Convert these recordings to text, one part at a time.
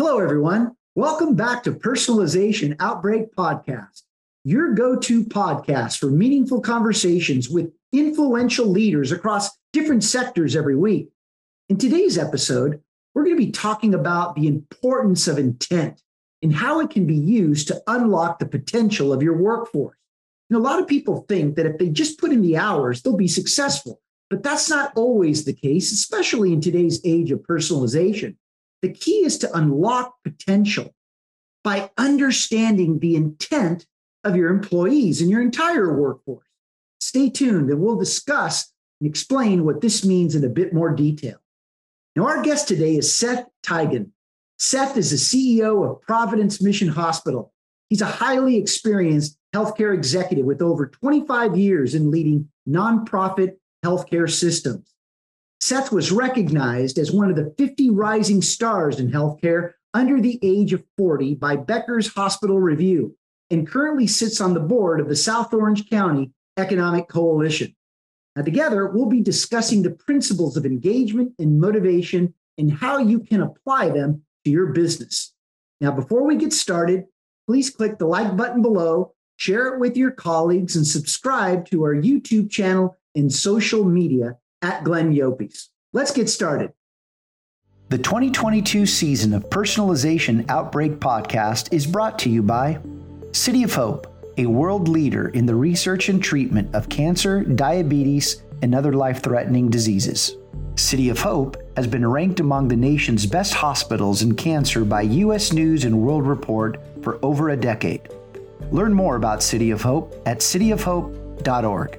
Hello, everyone. Welcome back to Personalization Outbreak Podcast, your go to podcast for meaningful conversations with influential leaders across different sectors every week. In today's episode, we're going to be talking about the importance of intent and how it can be used to unlock the potential of your workforce. Know, a lot of people think that if they just put in the hours, they'll be successful, but that's not always the case, especially in today's age of personalization. The key is to unlock potential by understanding the intent of your employees and your entire workforce. Stay tuned and we'll discuss and explain what this means in a bit more detail. Now, our guest today is Seth Teigen. Seth is the CEO of Providence Mission Hospital. He's a highly experienced healthcare executive with over 25 years in leading nonprofit healthcare systems. Seth was recognized as one of the 50 rising stars in healthcare under the age of 40 by Becker's Hospital Review and currently sits on the board of the South Orange County Economic Coalition. Now, together, we'll be discussing the principles of engagement and motivation and how you can apply them to your business. Now, before we get started, please click the like button below, share it with your colleagues, and subscribe to our YouTube channel and social media at Glenn Llopis. Let's get started. The 2022 season of Personalization Outbreak Podcast is brought to you by City of Hope, a world leader in the research and treatment of cancer, diabetes, and other life threatening diseases. City of Hope has been ranked among the nation's best hospitals in cancer by U.S. News and World Report for over a decade. Learn more about City of Hope at cityofhope.org.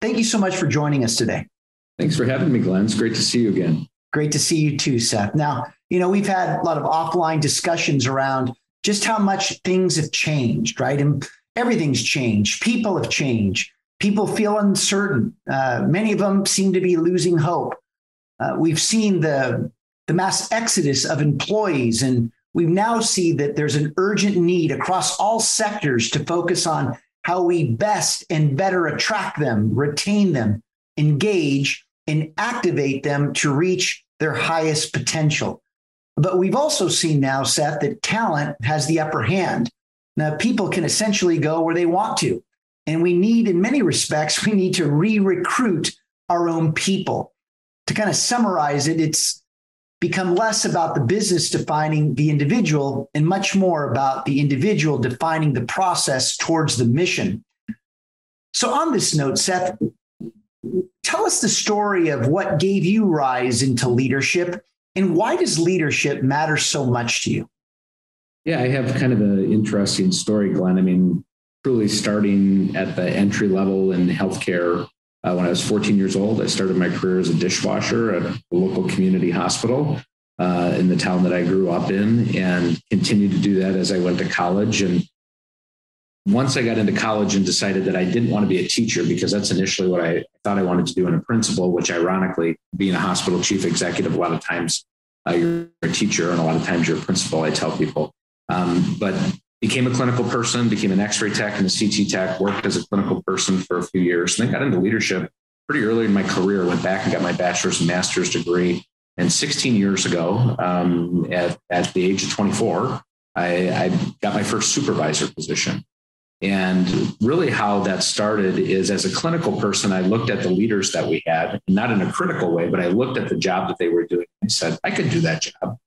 Thank you so much for joining us today. Thanks for having me, Glenn. It's great to see you again. Great to see you too, Seth. Now, you know, we've had a lot of offline discussions around just how much things have changed, right? And everything's changed. People have changed. People feel uncertain. Uh, many of them seem to be losing hope. Uh, we've seen the, the mass exodus of employees, and we now see that there's an urgent need across all sectors to focus on how we best and better attract them, retain them, engage, and activate them to reach their highest potential. But we've also seen now, Seth, that talent has the upper hand. Now, people can essentially go where they want to. And we need, in many respects, we need to re recruit our own people. To kind of summarize it, it's become less about the business defining the individual and much more about the individual defining the process towards the mission. So, on this note, Seth, tell us the story of what gave you rise into leadership and why does leadership matter so much to you? Yeah, I have kind of an interesting story, Glenn. I mean, truly starting at the entry level in healthcare uh, when I was 14 years old, I started my career as a dishwasher at a local community hospital uh, in the town that I grew up in and continued to do that as I went to college. And once I got into college and decided that I didn't want to be a teacher because that's initially what I thought I wanted to do in a principal, which ironically, being a hospital chief executive, a lot of times uh, you're a teacher and a lot of times you're a principal, I tell people. Um, but became a clinical person, became an X-ray tech and a CT tech, worked as a clinical person for a few years, and then got into leadership pretty early in my career. Went back and got my bachelor's and master's degree. And 16 years ago, um, at, at the age of 24, I, I got my first supervisor position. And really, how that started is as a clinical person, I looked at the leaders that we had, not in a critical way, but I looked at the job that they were doing. I said, I could do that job.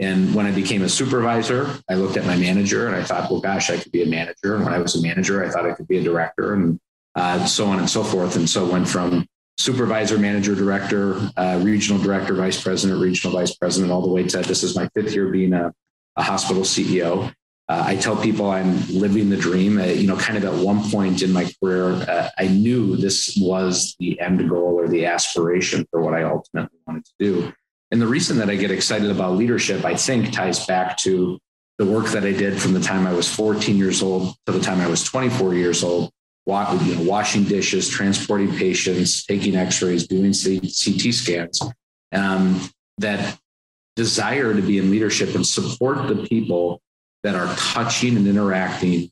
And when I became a supervisor, I looked at my manager and I thought, well, gosh, I could be a manager. And when I was a manager, I thought I could be a director and uh, so on and so forth. And so went from supervisor, manager, director, uh, regional director, vice president, regional vice president, all the way to this is my fifth year being a, a hospital CEO. Uh, I tell people I'm living the dream. Uh, you know, kind of at one point in my career, uh, I knew this was the end goal or the aspiration for what I ultimately wanted to do. And the reason that I get excited about leadership, I think, ties back to the work that I did from the time I was 14 years old to the time I was 24 years old, you know, washing dishes, transporting patients, taking X-rays, doing CT scans. Um, that desire to be in leadership and support the people that are touching and interacting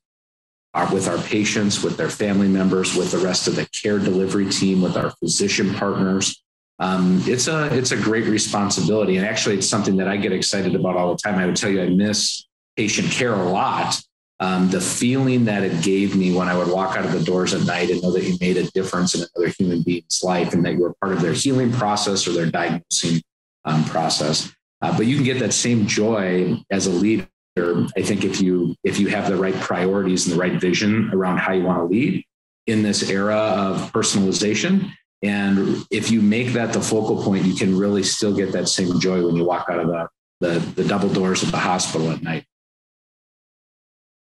with our patients, with their family members, with the rest of the care delivery team, with our physician partners. Um, it's a it's a great responsibility, and actually, it's something that I get excited about all the time. I would tell you, I miss patient care a lot. Um, the feeling that it gave me when I would walk out of the doors at night and know that you made a difference in another human being's life and that you were part of their healing process or their diagnosing um, process. Uh, but you can get that same joy as a leader I think if you if you have the right priorities and the right vision around how you want to lead in this era of personalization, and if you make that the focal point, you can really still get that same joy when you walk out of the the, the double doors of the hospital at night.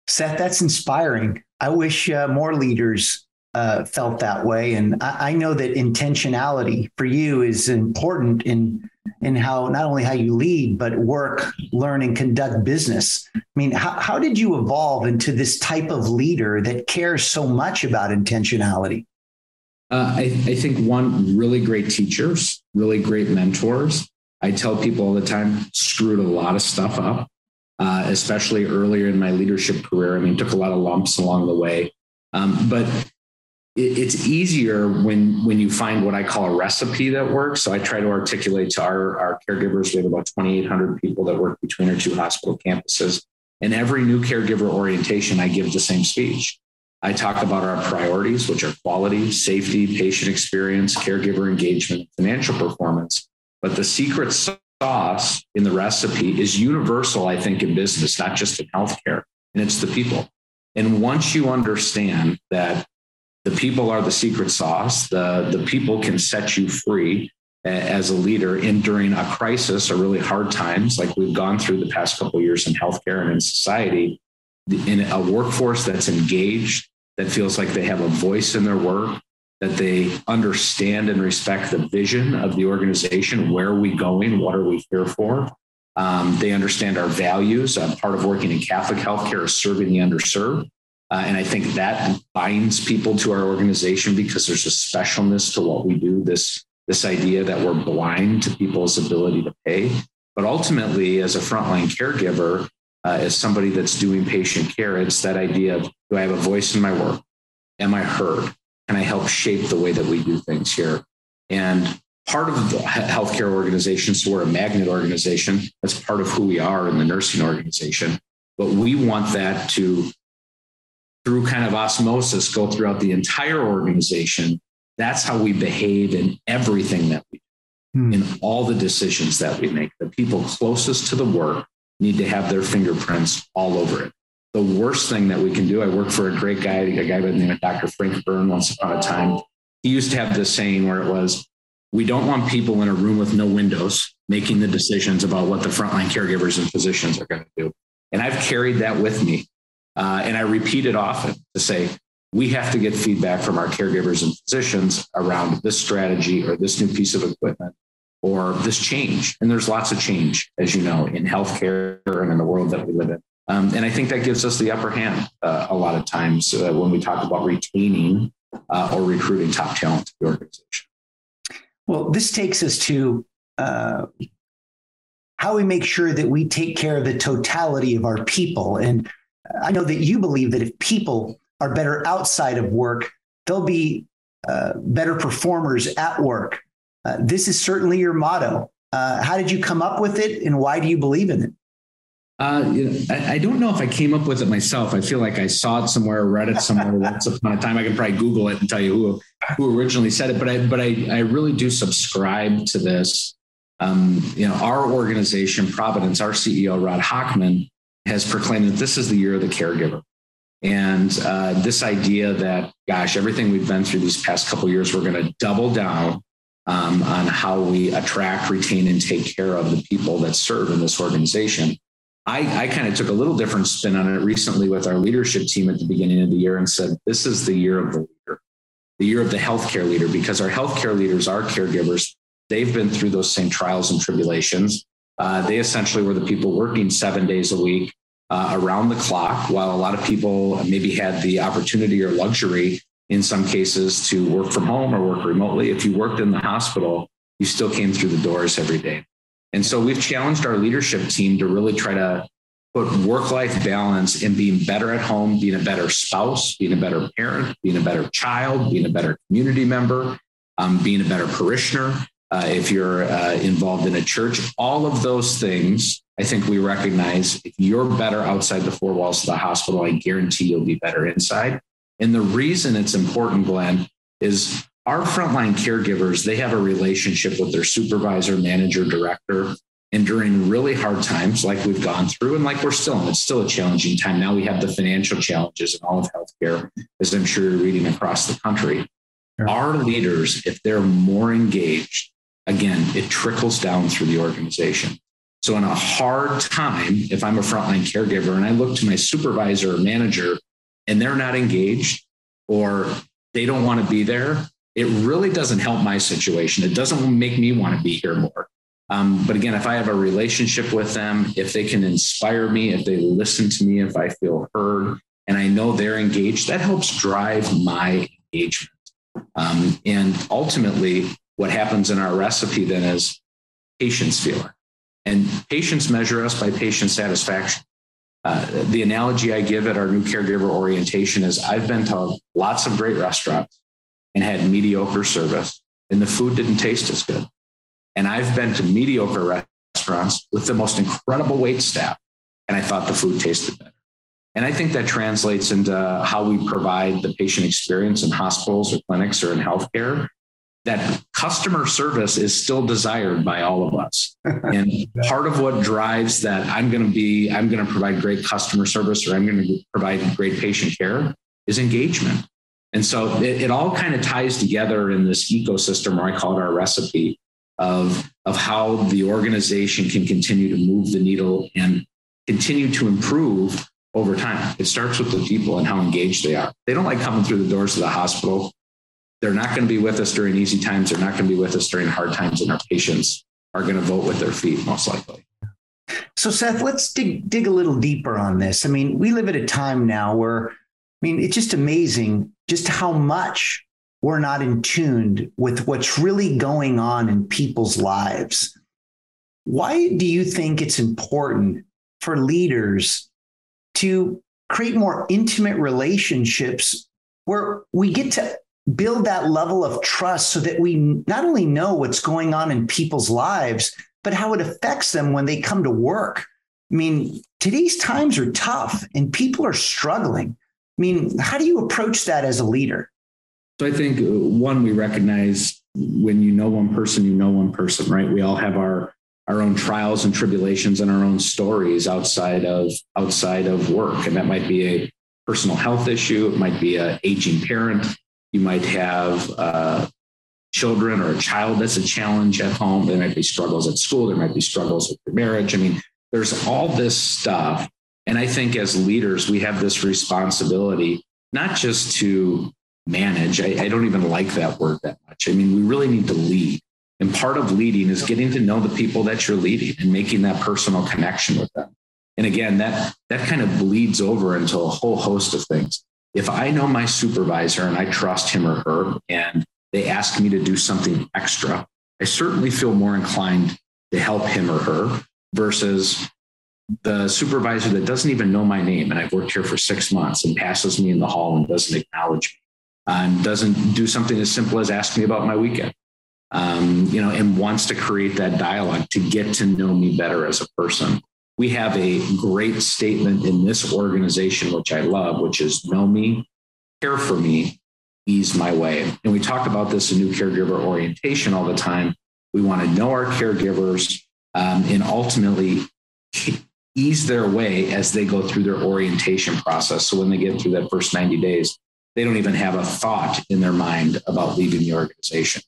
Seth, that's inspiring. I wish uh, more leaders uh, felt that way, and I, I know that intentionality for you is important in in how not only how you lead but work learn and conduct business i mean how, how did you evolve into this type of leader that cares so much about intentionality uh, I, I think one really great teachers really great mentors i tell people all the time screwed a lot of stuff up uh, especially earlier in my leadership career i mean took a lot of lumps along the way um, but it's easier when when you find what I call a recipe that works. So I try to articulate to our, our caregivers. We have about 2,800 people that work between our two hospital campuses. And every new caregiver orientation, I give the same speech. I talk about our priorities, which are quality, safety, patient experience, caregiver engagement, financial performance. But the secret sauce in the recipe is universal, I think, in business, not just in healthcare, and it's the people. And once you understand that the people are the secret sauce. The, the people can set you free as a leader in during a crisis or really hard times like we've gone through the past couple years in healthcare and in society in a workforce that's engaged that feels like they have a voice in their work that they understand and respect the vision of the organization where are we going what are we here for. Um, they understand our values. Uh, part of working in catholic healthcare is serving the underserved. Uh, and I think that binds people to our organization because there's a specialness to what we do. This this idea that we're blind to people's ability to pay, but ultimately, as a frontline caregiver, uh, as somebody that's doing patient care, it's that idea of do I have a voice in my work? Am I heard? Can I help shape the way that we do things here? And part of the healthcare organization, so we're a magnet organization. That's part of who we are in the nursing organization. But we want that to through kind of osmosis go throughout the entire organization. That's how we behave in everything that we do, hmm. in all the decisions that we make. The people closest to the work need to have their fingerprints all over it. The worst thing that we can do, I work for a great guy, a guy by the name of Dr. Frank Byrne once upon a time. He used to have this saying where it was, we don't want people in a room with no windows making the decisions about what the frontline caregivers and physicians are going to do. And I've carried that with me uh, and I repeat it often to say, we have to get feedback from our caregivers and physicians around this strategy or this new piece of equipment or this change. And there's lots of change, as you know, in healthcare and in the world that we live in. Um, and I think that gives us the upper hand uh, a lot of times uh, when we talk about retaining uh, or recruiting top talent to the organization. Well, this takes us to uh, how we make sure that we take care of the totality of our people. And I know that you believe that if people are better outside of work, they'll be uh, better performers at work. Uh, this is certainly your motto. Uh, how did you come up with it, and why do you believe in it? Uh, you know, I, I, don't know if I came up with it myself. I feel like I saw it somewhere, read it somewhere once upon a time. I can probably Google it and tell you who who originally said it. But I but I I really do subscribe to this. Um, you know, our organization, Providence, our CEO Rod Hochman has proclaimed that this is the year of the caregiver. And uh, this idea that, gosh, everything we've been through these past couple years, we're going to double down um, on how we attract, retain, and take care of the people that serve in this organization. I, I kind of took a little different spin on it recently with our leadership team at the beginning of the year and said, this is the year of the leader, the year of the healthcare leader, because our healthcare leaders are caregivers. They've been through those same trials and tribulations. Uh, they essentially were the people working seven days a week uh, around the clock, while a lot of people maybe had the opportunity or luxury in some cases to work from home or work remotely. If you worked in the hospital, you still came through the doors every day. And so we've challenged our leadership team to really try to put work life balance in being better at home, being a better spouse, being a better parent, being a better child, being a better community member, um, being a better parishioner. Uh, if you're uh, involved in a church, all of those things, I think we recognize if you're better outside the four walls of the hospital, I guarantee you'll be better inside. And the reason it's important, Glenn, is our frontline caregivers, they have a relationship with their supervisor, manager, director. And during really hard times, like we've gone through, and like we're still in, it's still a challenging time. Now we have the financial challenges in all of healthcare, as I'm sure you're reading across the country. Sure. Our leaders, if they're more engaged, again, it trickles down through the organization. So, in a hard time, if I'm a frontline caregiver and I look to my supervisor or manager and they're not engaged or they don't want to be there, it really doesn't help my situation. It doesn't make me want to be here more. Um, but again, if I have a relationship with them, if they can inspire me, if they listen to me, if I feel heard, and I know they're engaged, that helps drive my engagement. Um, and ultimately, what happens in our recipe then is patients feel it. And patients measure us by patient satisfaction. Uh, the analogy I give at our new caregiver orientation is I've been to lots of great restaurants and had mediocre service, and the food didn't taste as good. And I've been to mediocre restaurants with the most incredible wait staff, and I thought the food tasted better. And I think that translates into how we provide the patient experience in hospitals or clinics or in healthcare. That customer service is still desired by all of us. And part of what drives that I'm going to be, I'm going to provide great customer service or I'm going to provide great patient care is engagement. And so it, it all kind of ties together in this ecosystem, or I call it our recipe of, of how the organization can continue to move the needle and continue to improve over time. It starts with the people and how engaged they are. They don't like coming through the doors of the hospital. They're not going to be with us during easy times. They're not going to be with us during hard times, and our patients are going to vote with their feet most likely. So, Seth, let's dig dig a little deeper on this. I mean, we live at a time now where, I mean, it's just amazing just how much we're not in tuned with what's really going on in people's lives. Why do you think it's important for leaders to create more intimate relationships where we get to build that level of trust so that we not only know what's going on in people's lives, but how it affects them when they come to work? I mean, today's times are tough and people are struggling. I mean, how do you approach that as a leader? So I think uh, one, we recognize when you know one person, you know one person, right? We all have our our own trials and tribulations and our own stories outside of outside of work, and that might be a personal health issue. It might be an aging parent. You might have uh, children or a child that's a challenge at home. There might be struggles at school. There might be struggles with your marriage. I mean, there's all this stuff and I think as leaders, we have this responsibility, not just to manage. I, I, don't even like that word that much. I mean, we really need to lead. And part of leading is getting to know the people that you're leading and making that personal connection with them. And again, that that kind of bleeds over into a whole host of things. If I know my supervisor and I trust him or her and they ask me to do something extra, I certainly feel more inclined to help him or her versus the supervisor that doesn't even know my name and I've worked here for six months and passes me in the hall and doesn't acknowledge me and doesn't do something as simple as ask me about my weekend, um, you know, and wants to create that dialogue to get to know me better as a person. We have a great statement in this organization, which I love, which is know me, care for me, ease my way. And we talk about this in new caregiver orientation all the time. We want to know our caregivers um, and ultimately ease their way as they go through their orientation process. So when they get through that first 90 days, they don't even have a thought in their mind about leaving the organization.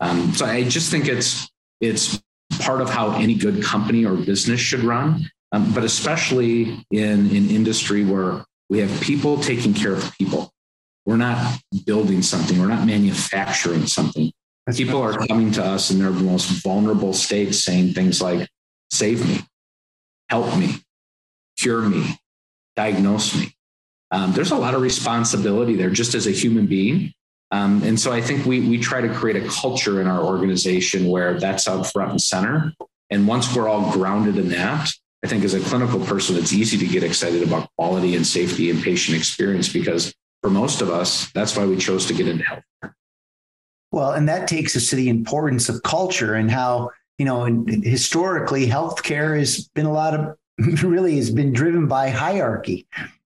Um, so I just think it's it's part of how any good company or business should run. um, but especially in an industry where we have people taking care of people. We're not building something, we're not manufacturing something. That's people are coming to us in their most vulnerable states saying things like, save me, help me, cure me, diagnose me. Um, there's a lot of responsibility there just as a human being. Um, and so I think we, we try to create a culture in our organization where that's out front and center. And once we're all grounded in that, I think as a clinical person, it's easy to get excited about quality and safety and patient experience because for most of us, that's why we chose to get into healthcare. Well, and that takes us to the importance of culture and how, you know, historically, healthcare has been a lot of really has been driven by hierarchy.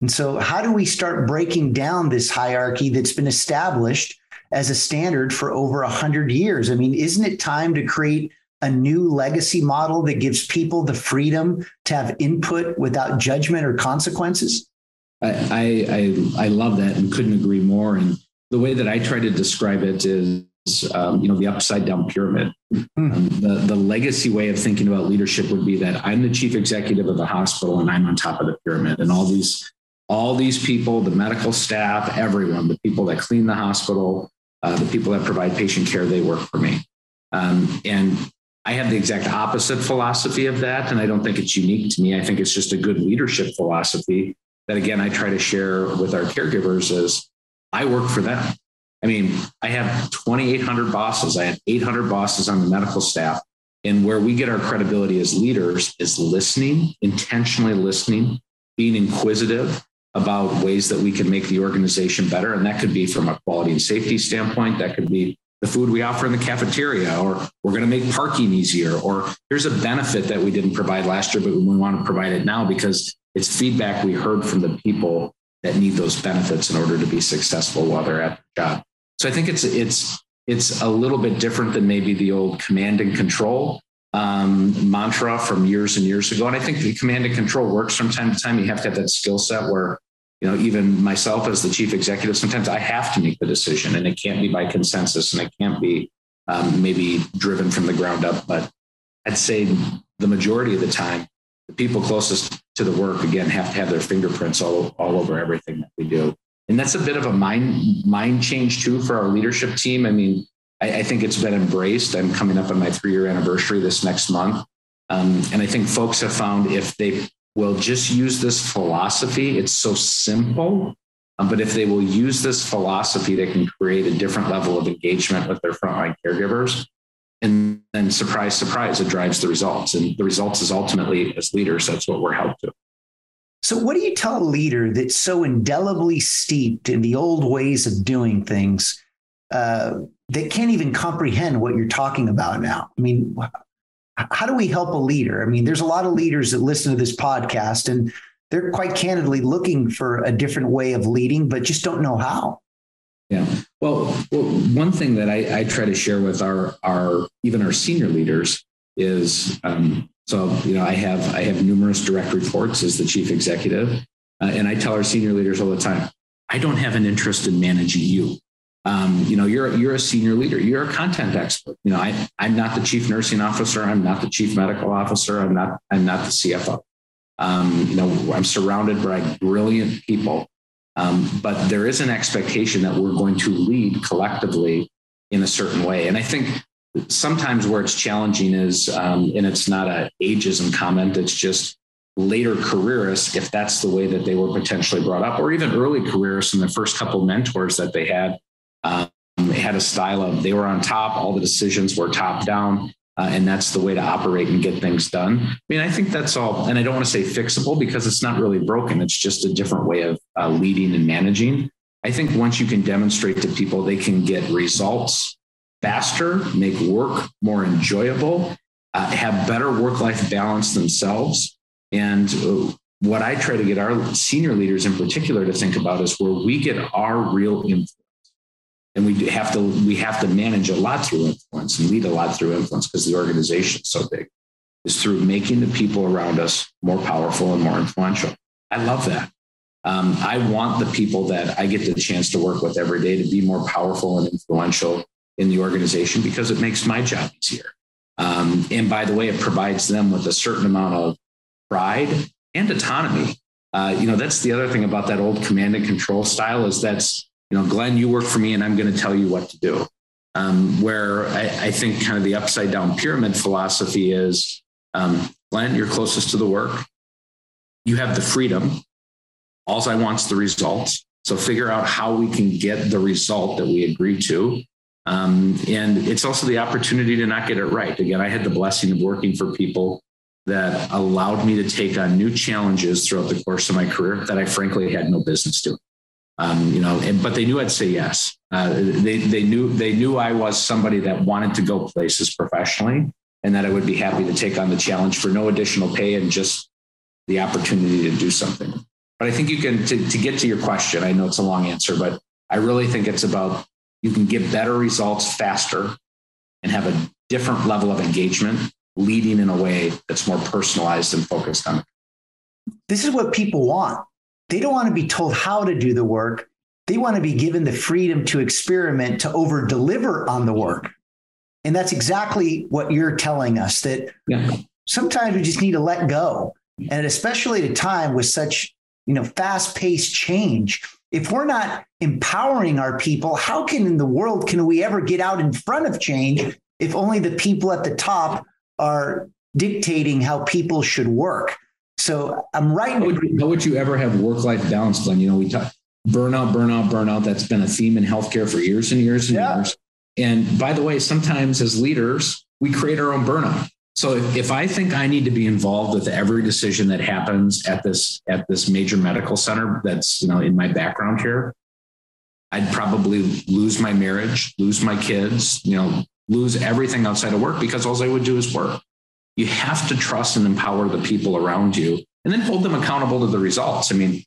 And so, how do we start breaking down this hierarchy that's been established as a standard for over 100 years? I mean, isn't it time to create a new legacy model that gives people the freedom to have input without judgment or consequences? I, I, I love that and couldn't agree more. And the way that I try to describe it is, um, you know, the upside down pyramid. Mm. Um, the, the legacy way of thinking about leadership would be that I'm the chief executive of the hospital and I'm on top of the pyramid. And all these, all these people, the medical staff, everyone, the people that clean the hospital, uh, the people that provide patient care, they work for me. Um, and I have the exact opposite philosophy of that. And I don't think it's unique to me. I think it's just a good leadership philosophy that, again, I try to share with our caregivers is I work for them. I mean, I have 2,800 bosses. I have 800 bosses on the medical staff. And where we get our credibility as leaders is listening, intentionally listening, being inquisitive about ways that we can make the organization better. And that could be from a quality and safety standpoint. That could be the food we offer in the cafeteria, or we're going to make parking easier, or here's a benefit that we didn't provide last year, but we want to provide it now because it's feedback we heard from the people that need those benefits in order to be successful while they're at the job. So I think it's it's it's a little bit different than maybe the old command and control um, mantra from years and years ago. And I think the command and control works from time to time. You have to have that skill set where you know, even myself as the chief executive, sometimes I have to make the decision and it can't be by consensus and it can't be um, maybe driven from the ground up. But I'd say the majority of the time, the people closest to the work, again, have to have their fingerprints all, all over everything that we do. And that's a bit of a mind, mind change too for our leadership team. I mean, I, I think it's been embraced. I'm coming up on my three year anniversary this next month. Um, and I think folks have found if they will just use this philosophy, it's so simple. Um, but if they will use this philosophy, they can create a different level of engagement with their frontline caregivers. And then, surprise, surprise, it drives the results. And the results is ultimately, as leaders, that's what we're held to. So, what do you tell a leader that's so indelibly steeped in the old ways of doing things uh, that can't even comprehend what you're talking about now? I mean, how do we help a leader? I mean, there's a lot of leaders that listen to this podcast and they're quite candidly looking for a different way of leading, but just don't know how. Yeah. Well, well one thing that I, I, try to share with our our even our senior leaders is um, so you know I have I have numerous direct reports as the chief executive, uh, and I tell our senior leaders all the time, I don't have an interest in managing you um, you know, you're you're a senior leader. You're a content expert. You know, I I'm not the chief nursing officer. I'm not the chief medical officer. I'm not I'm not the CFO. Um, you know, I'm surrounded by brilliant people, um, but there is an expectation that we're going to lead collectively in a certain way. And I think sometimes where it's challenging is, um, and it's not a ageism comment. It's just later careerists, if that's the way that they were potentially brought up, or even early careerists and the first couple mentors that they had um, had a style of they were on top, all the decisions were top down. Uh, and that's the way to operate and get things done. I mean, I think that's all, and I don't want to say fixable because it's not really broken. It's just a different way of uh, leading and managing. I think once you can demonstrate to people they can get results faster, make work more enjoyable, uh, have better work life balance themselves. And uh, what I try to get our senior leaders in particular to think about is where we get our real influence and we have to we have to manage a lot through influence and lead a lot through influence because the organization is so big is through making the people around us more powerful and more influential. I love that. Um, i want the people that i get the chance to work with every day to be more powerful and influential in the organization because it makes my job easier. Um, and by the way it provides them with a certain amount of pride, and autonomy. Uh, you know, that's the other thing about that old command and control style is that's, you know, Glenn, you work for me and I'm going to tell you what to do. Um, where I, I, think kind of the upside down pyramid philosophy is, um, Glenn, you're closest to the work. You have the freedom. All I want's the results. So figure out how we can get the result that we agree to. Um, and it's also the opportunity to not get it right. Again, I had the blessing of working for people that allowed me to take on new challenges throughout the course of my career that I frankly had no business doing. Um, you know, and, but they knew I'd say yes. Uh, they they knew they knew I was somebody that wanted to go places professionally, and that I would be happy to take on the challenge for no additional pay and just the opportunity to do something. But I think you can to, to get to your question. I know it's a long answer, but I really think it's about you can get better results faster and have a different level of engagement leading in a way that's more personalized and focused on. This is what people want. They don't want to be told how to do the work. They want to be given the freedom to experiment, to over deliver on the work. And that's exactly what you're telling us that yeah. sometimes we just need to let go. And especially at a time with such, you know, fast paced change, if we're not empowering our people, how can in the world can we ever get out in front of change if only the people at the top are dictating how people should work. So I'm right. How would, you, how would you ever have work life balance, Glenn? You know, we talk burnout, burnout, burnout. That's been a theme in healthcare for years and years and yeah. years. And by the way, sometimes as leaders, we create our own burnout. So if, if I think I need to be involved with every decision that happens at this at this major medical center that's you know in my background here, I'd probably lose my marriage, lose my kids, you know, lose everything outside of work because all they would do is work. You have to trust and empower the people around you and then hold them accountable to the results. I mean,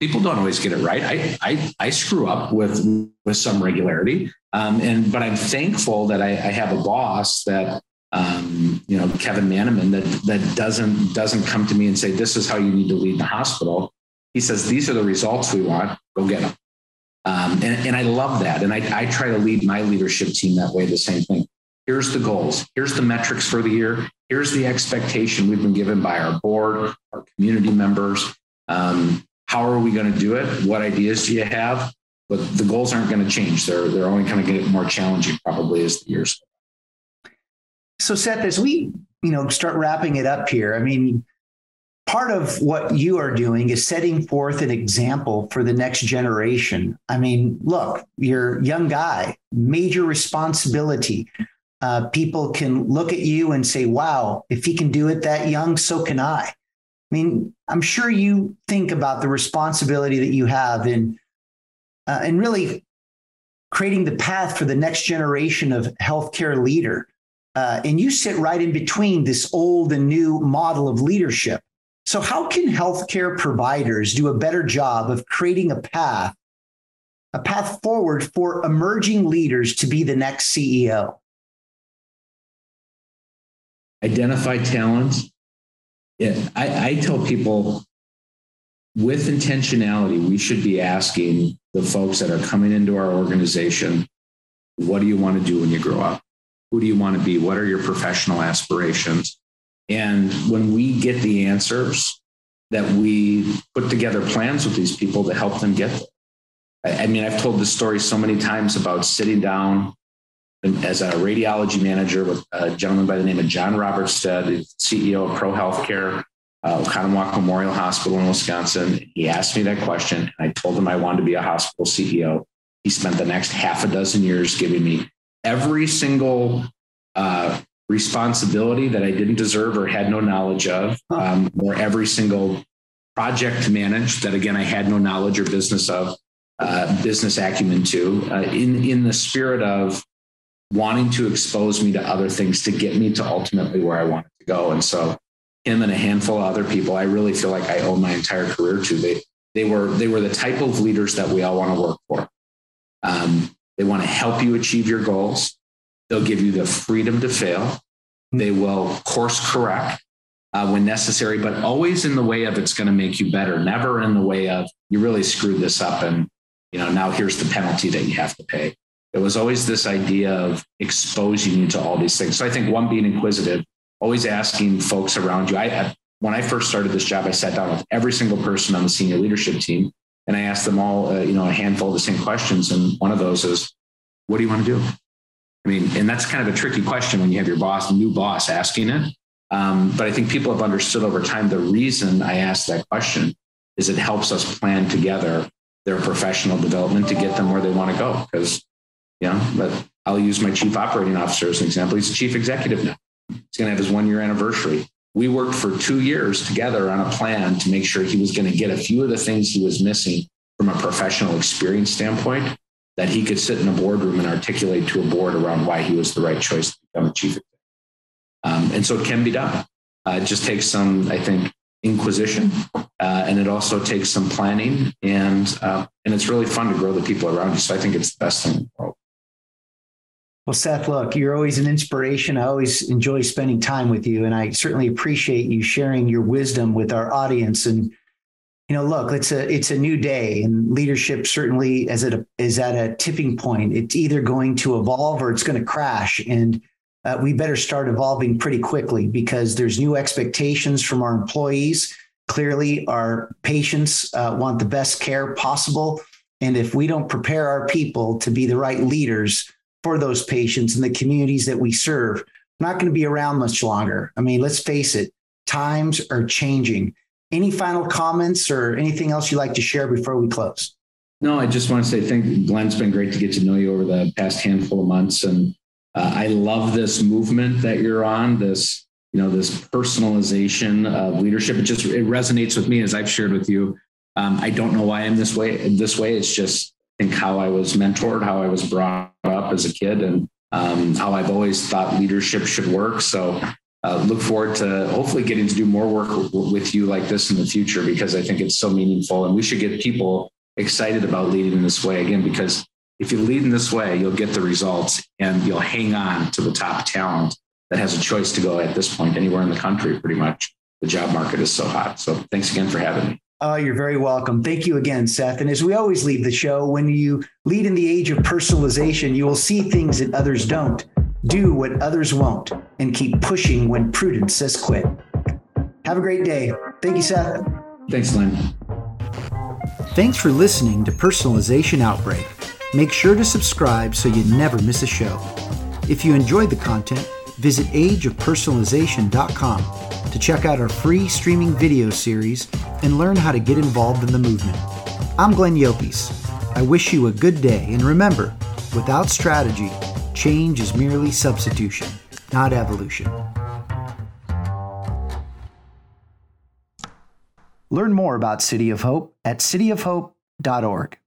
people don't always get it right. I, I, I screw up with, with some regularity. Um, and, but I'm thankful that I, I have a boss that, um, you know, Kevin Manemann that, that doesn't, doesn't come to me and say, this is how you need to lead the hospital. He says, these are the results we want, go get them. Um, and, and I love that. And I, I try to lead my leadership team that way, the same thing. Here's the goals. Here's the metrics for the year. Here's the expectation we've been given by our board, our community members. Um, how are we going to do it? What ideas do you have? But the goals aren't going to change. They're, they're only going to get more challenging probably as the years go. So Seth, as we, you know, start wrapping it up here, I mean, part of what you are doing is setting forth an example for the next generation. I mean, look, you're a young guy, major responsibility. Uh, people can look at you and say, wow, if he can do it that young, so can I. I mean, I'm sure you think about the responsibility that you have in, uh, in really creating the path for the next generation of healthcare leader. Uh, and you sit right in between this old and new model of leadership. So, how can healthcare providers do a better job of creating a path, a path forward for emerging leaders to be the next CEO? Identify talent. Yeah, I, I tell people with intentionality, we should be asking the folks that are coming into our organization, what do you want to do when you grow up? Who do you want to be? What are your professional aspirations? And when we get the answers, that we put together plans with these people to help them get there. I, mean, I've told this story so many times about sitting down as a radiology manager with a gentleman by the name of John Robertstad, CEO of ProHealth Care, uh, Oconomowoc Memorial Hospital in Wisconsin. He asked me that question, and I told him I wanted to be a hospital CEO. He spent the next half a dozen years giving me every single uh, responsibility that I didn't deserve or had no knowledge of, um, or every single project to manage that again I had no knowledge or business of, uh, business acumen to, uh, in in the spirit of wanting to expose me to other things to get me to ultimately where I wanted to go. And so, him and a handful of other people, I really feel like I owe my entire career to. They they were they were the type of leaders that we all want to work for. Um, they want to help you achieve your goals. They'll give you the freedom to fail. They will course correct uh, when necessary, but always in the way of it's going to make you better, never in the way of you really screwed this up and you know now here's the penalty that you have to pay. It was always this idea of exposing you to all these things. So I think one being inquisitive, always asking folks around you. I, I when I first started this job, I sat down with every single person on the senior leadership team and I asked them all, uh, you know, a handful of the same questions. And one of those is, what do you want to do? I mean, and that's kind of a tricky question when you have your boss, new boss asking it. Um, but I think people have understood over time the reason I asked that question is it helps us plan together their professional development to get them where they want to go. Because, you know, but I'll use my chief operating officer as an example. He's chief executive now. He's going to have his one year anniversary. We worked for two years together on a plan to make sure he was going to get a few of the things he was missing from a professional experience standpoint that he could sit in a boardroom and articulate to a board around why he was the right choice to become a chief. Um, and so it can be done. Uh, it just takes some, I think, inquisition, uh, and it also takes some planning, and uh, and it's really fun to grow the people around you. So I think it's the best thing in the world. Well, Seth, look, you're always an inspiration. I always enjoy spending time with you, and I certainly appreciate you sharing your wisdom with our audience. And you know, look, it's a it's a new day, and leadership certainly is at a, is at a tipping point. It's either going to evolve or it's going to crash, and uh, we better start evolving pretty quickly because there's new expectations from our employees. Clearly, our patients uh, want the best care possible. And if we don't prepare our people to be the right leaders for those patients and the communities that we serve, not going to be around much longer. I mean, let's face it, times are changing. Any final comments or anything else you'd like to share before we close? No, I just want to say thank you. Glenn's been great to get to know you over the past handful of months. And uh, I love this movement that you're on, this, you know, this personalization of leadership. It just it resonates with me as I've shared with you. Um, I don't know why I'm this way. This way, it's just think how I was mentored, how I was brought up as a kid, and um, how I've always thought leadership should work. So uh, look forward to hopefully getting to do more work with you like this in the future because I think it's so meaningful, and we should get people excited about leading in this way again because if you lead in this way, you'll get the results and you'll hang on to the top talent that has a choice to go at this point anywhere in the country, pretty much. The job market is so hot. So thanks again for having me. Oh, you're very welcome. Thank you again, Seth. And as we always leave the show, when you lead in the age of personalization, you will see things that others don't, do what others won't, and keep pushing when prudence says quit. Have a great day. Thank you, Seth. Thanks, Lynn. Thanks for listening to Personalization Outbreak. Make sure to subscribe so you never miss a show. If you enjoyed the content, visit ageofpersonalization.com to check out our free streaming video series and learn how to get involved in the movement. I'm Glenn Llopis. I wish you a good day, and remember, without strategy, change is merely substitution, not evolution. Learn more about City of Hope at cityofhope.org.